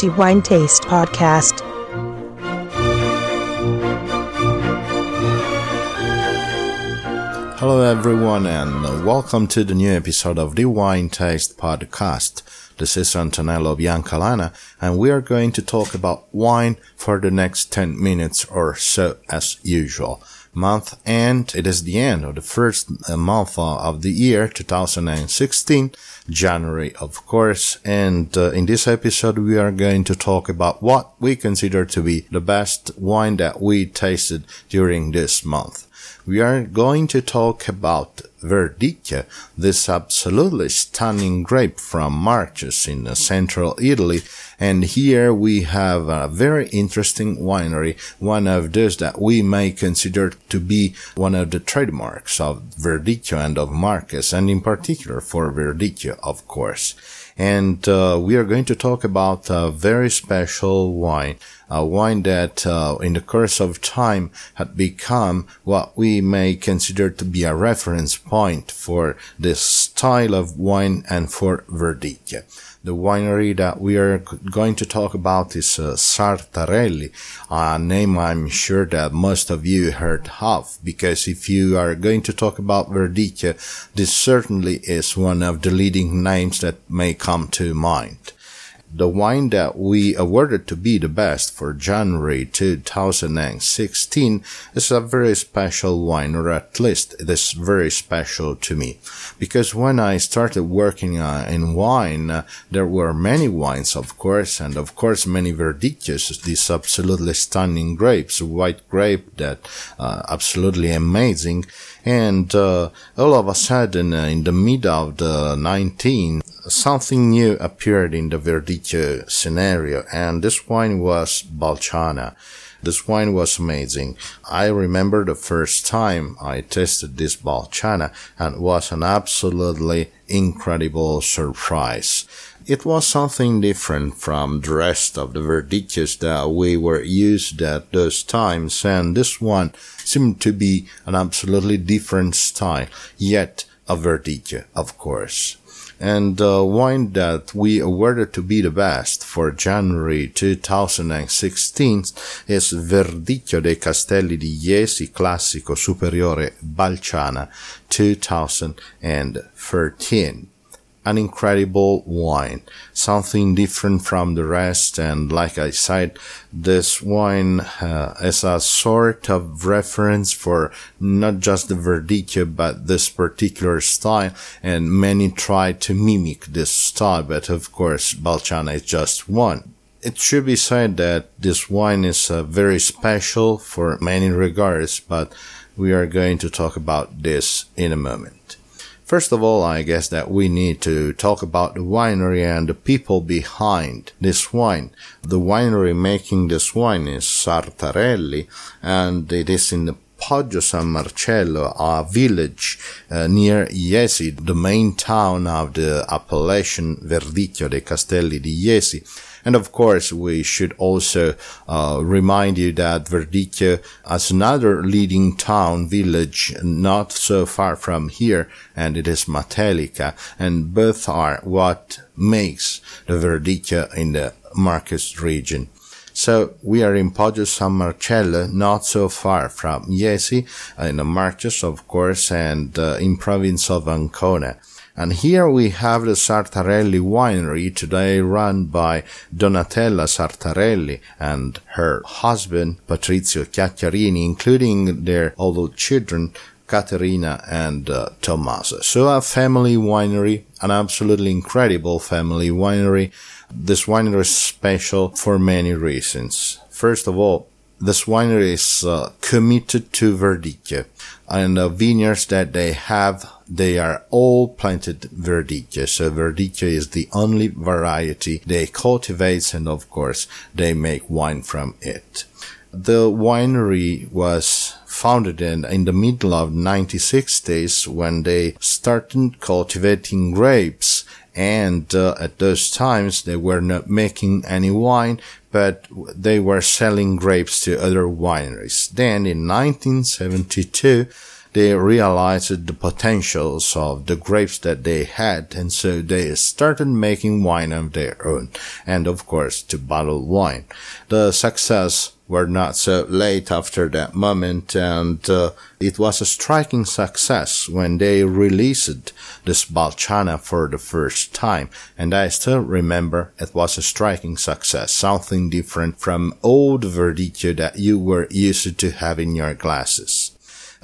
The Wine Taste Podcast. Hello, everyone, and welcome to the new episode of the Wine Taste Podcast. This is Antonello Biancalana, and we are going to talk about wine for the next 10 minutes or so as usual. Month and it is the end of the first uh, month of the year 2016, January, of course, and uh, in this episode we are going to talk about what we consider to be the best wine that we tasted during this month we are going to talk about Verdicchio, this absolutely stunning grape from Marches in central Italy. And here we have a very interesting winery, one of those that we may consider to be one of the trademarks of Verdicchio and of Marches, and in particular for Verdicchio, of course and uh, we are going to talk about a very special wine, a wine that uh, in the course of time had become what we may consider to be a reference point for this style of wine and for Verdicchio. The winery that we are going to talk about is uh, Sartarelli, a name I'm sure that most of you heard of, because if you are going to talk about Verdicchio, this certainly is one of the leading names that may come to mind the wine that we awarded to be the best for January 2016 is a very special wine, or at least it is very special to me. Because when I started working uh, in wine, uh, there were many wines, of course, and of course many verdicchios, these absolutely stunning grapes, white grape that uh, absolutely amazing. And uh, all of a sudden, uh, in the mid of the 19th, something new appeared in the Verdicchio scenario, and this wine was Balciana. This wine was amazing. I remember the first time I tasted this Balciana and it was an absolutely incredible surprise. It was something different from the rest of the Verdicchios that we were used at those times and this one seemed to be an absolutely different style, yet a Verdicchio, of course and uh, the wine that we awarded to be the best for January 2016 is Verdicchio dei Castelli di Jesi Classico Superiore Balciana 2013 an incredible wine, something different from the rest. And like I said, this wine uh, is a sort of reference for not just the Verdicchio, but this particular style. And many try to mimic this style, but of course, Balciana is just one. It should be said that this wine is uh, very special for many regards, but we are going to talk about this in a moment. First of all, I guess that we need to talk about the winery and the people behind this wine. The winery making this wine is Sartarelli and it is in the Poggio San Marcello, a village uh, near Jesi, the main town of the appellation Verdicchio dei Castelli di Jesi and of course, we should also uh, remind you that Verdicchio has another leading town village not so far from here, and it is Matelica, and both are what makes the Verdicchio in the Marches region. So we are in Poggio San Marcello, not so far from Jesi, in the Marches, of course, and uh, in province of Ancona. And here we have the Sartarelli winery today run by Donatella Sartarelli and her husband Patrizio Chiacchiarini, including their older children Caterina and uh, Tommaso. So a family winery, an absolutely incredible family winery. This winery is special for many reasons. First of all, this winery is uh, committed to Verdicchio and the vineyards that they have they are all planted Verdicchio. So Verdicchio is the only variety they cultivate and of course they make wine from it. The winery was founded in, in the middle of 1960s when they started cultivating grapes and uh, at those times they were not making any wine but they were selling grapes to other wineries then in 1972 they realized the potentials of the grapes that they had, and so they started making wine of their own, and of course to bottle wine. The success were not so late after that moment, and uh, it was a striking success when they released this Balciana for the first time. And I still remember it was a striking success, something different from old Verdicchio that you were used to have in your glasses.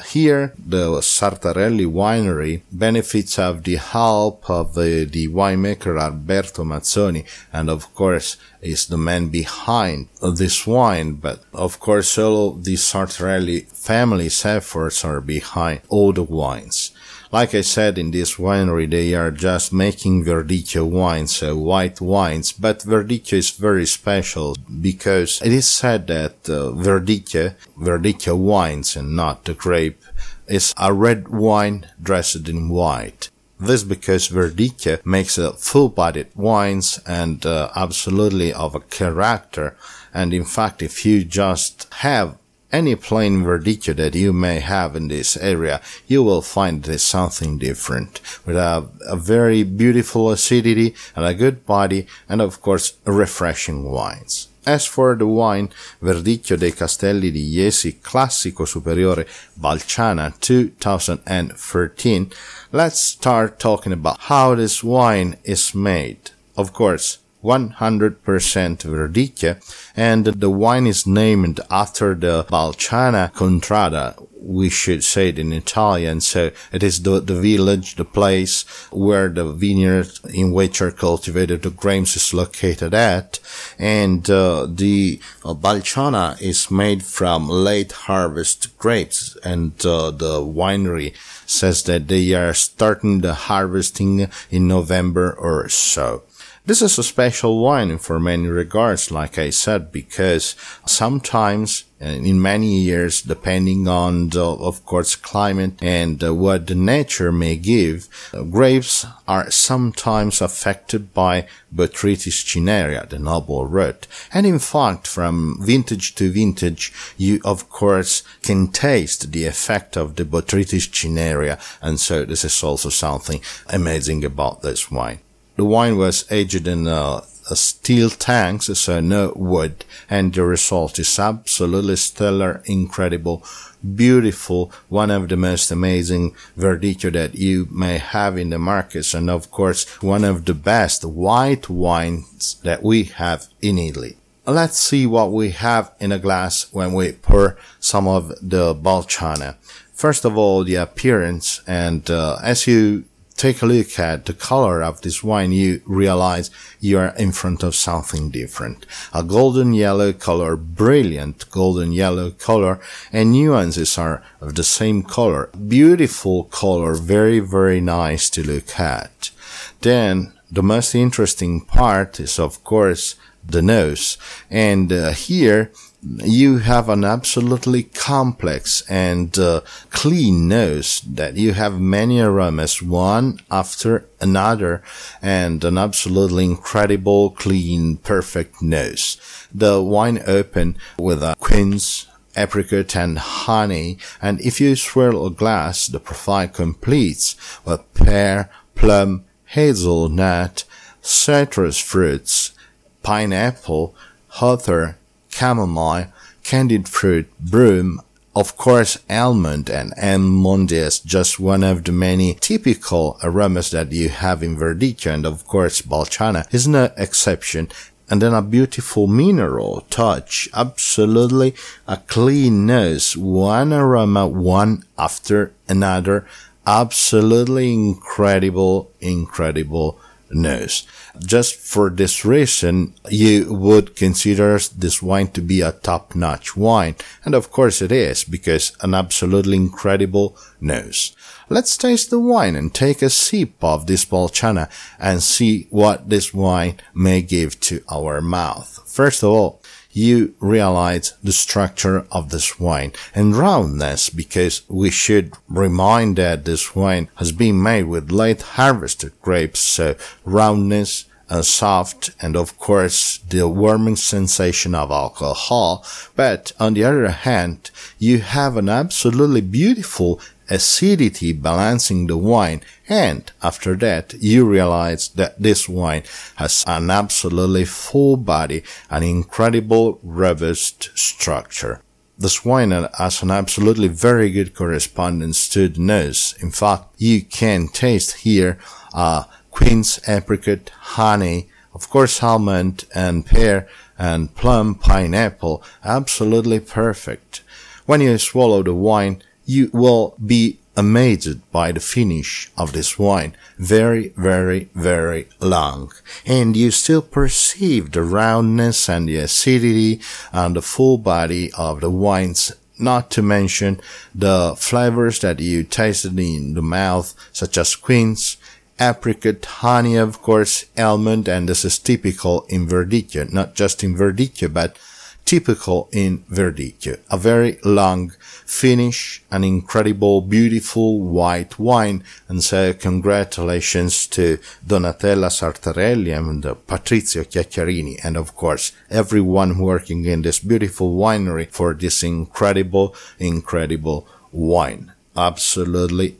Here, the Sartarelli winery benefits of the help of the, the winemaker Alberto Mazzoni, and of course is the man behind this wine. But of course, all the Sartarelli family's efforts are behind all the wines. Like I said, in this winery, they are just making Verdicchio wines, uh, white wines, but Verdicchio is very special because it is said that uh, Verdicchio, Verdicchio wines and not the grape, is a red wine dressed in white. This because Verdicchio makes a full-bodied wines and uh, absolutely of a character. And in fact, if you just have any plain verdicchio that you may have in this area, you will find something different with a, a, very beautiful acidity and a good body and of course refreshing wines. As for the wine Verdicchio dei Castelli di Jesi Classico Superiore Balciana 2013, let's start talking about how this wine is made. Of course, 100% Verdicchio, and the wine is named after the Balciana Contrada, we should say it in Italian. So it is the, the village, the place where the vineyard in which are cultivated the grapes is located at. And uh, the uh, is made from late harvest grapes and uh, the winery says that they are starting the harvesting in November or so. This is a special wine for many regards, like I said, because sometimes uh, in many years, depending on the, of course, climate and uh, what the nature may give, uh, grapes are sometimes affected by Botrytis cinerea, the noble rot. And in fact, from vintage to vintage, you, of course, can taste the effect of the Botrytis cinerea. And so this is also something amazing about this wine. The wine was aged in uh, steel tanks, so no wood, and the result is absolutely stellar, incredible, beautiful, one of the most amazing Verdicchio that you may have in the markets, and of course, one of the best white wines that we have in Italy. Let's see what we have in a glass when we pour some of the Balciana. First of all, the appearance, and uh, as you take a look at the color of this wine, you realize you are in front of something different. A golden yellow color, brilliant golden yellow color, and nuances are of the same color. Beautiful color, very, very nice to look at. Then, the most interesting part is, of course, the nose. And uh, here, you have an absolutely complex and uh, clean nose that you have many aromas one after another and an absolutely incredible clean perfect nose. The wine open with a quince apricot and honey and if you swirl a glass the profile completes with pear plum hazelnut citrus fruits pineapple heather chamomile, candied fruit, broom, of course, almond and almond is just one of the many typical aromas that you have in Verdicchio, and of course, Balciana is no exception. And then a beautiful mineral touch, absolutely a clean nose, one aroma, one after another, absolutely incredible, incredible nose. Just for this reason, you would consider this wine to be a top-notch wine. And of course it is, because an absolutely incredible nose. Let's taste the wine and take a sip of this Balciana and see what this wine may give to our mouth. First of all, you realize the structure of this wine and roundness because we should remind that this wine has been made with late harvested grapes, so roundness, and soft and of course the warming sensation of alcohol. But on the other hand, you have an absolutely beautiful acidity balancing the wine. And after that, you realize that this wine has an absolutely full body, an incredible robust structure. This wine has an absolutely very good correspondence to the nose. In fact, you can taste here uh, quince, apricot, honey, of course almond and pear and plum pineapple. Absolutely perfect. When you swallow the wine, you will be amazed by the finish of this wine. Very, very, very long. And you still perceive the roundness and the acidity and the full body of the wines not to mention the flavors that you tasted in the mouth, such as quince, apricot, honey, of course, almond, and this is typical in Verdicchio, not just in Verdicchio, but typical in Verdicchio. A very long finish, an incredible, beautiful white wine, and so congratulations to Donatella Sartarelli and Patrizio Chiacchiarini, and of course, everyone working in this beautiful winery for this incredible, incredible wine. Absolutely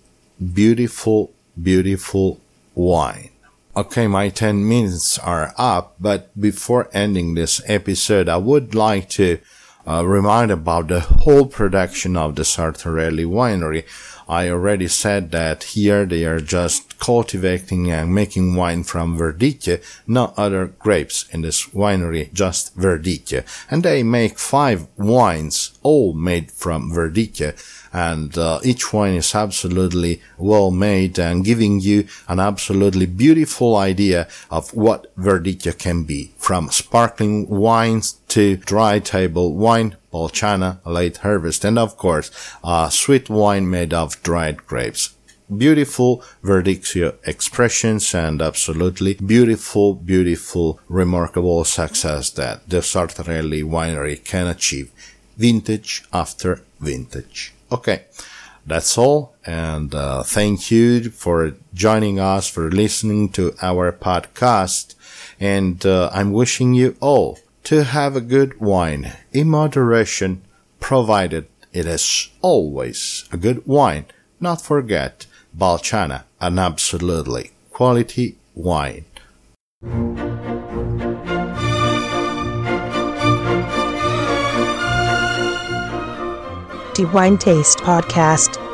beautiful, beautiful wine. Okay, my 10 minutes are up, but before ending this episode, I would like to uh, remind about the whole production of the Sartarelli winery. I already said that here they are just cultivating and making wine from Verdicchio, no other grapes in this winery, just Verdicchio. And they make five wines, all made from Verdicchio and uh, each one is absolutely well made and giving you an absolutely beautiful idea of what Verdicchio can be from sparkling wines to dry table wine Balciana late harvest and of course uh, sweet wine made of dried grapes. Beautiful Verdicchio expressions and absolutely beautiful, beautiful, remarkable success that the Sartarelli winery can achieve vintage after vintage. Okay, that's all. And uh, thank you for joining us, for listening to our podcast. And uh, I'm wishing you all to have a good wine in moderation, provided it is always a good wine. Not forget Balciana, an absolutely quality wine. The Wine Taste Podcast.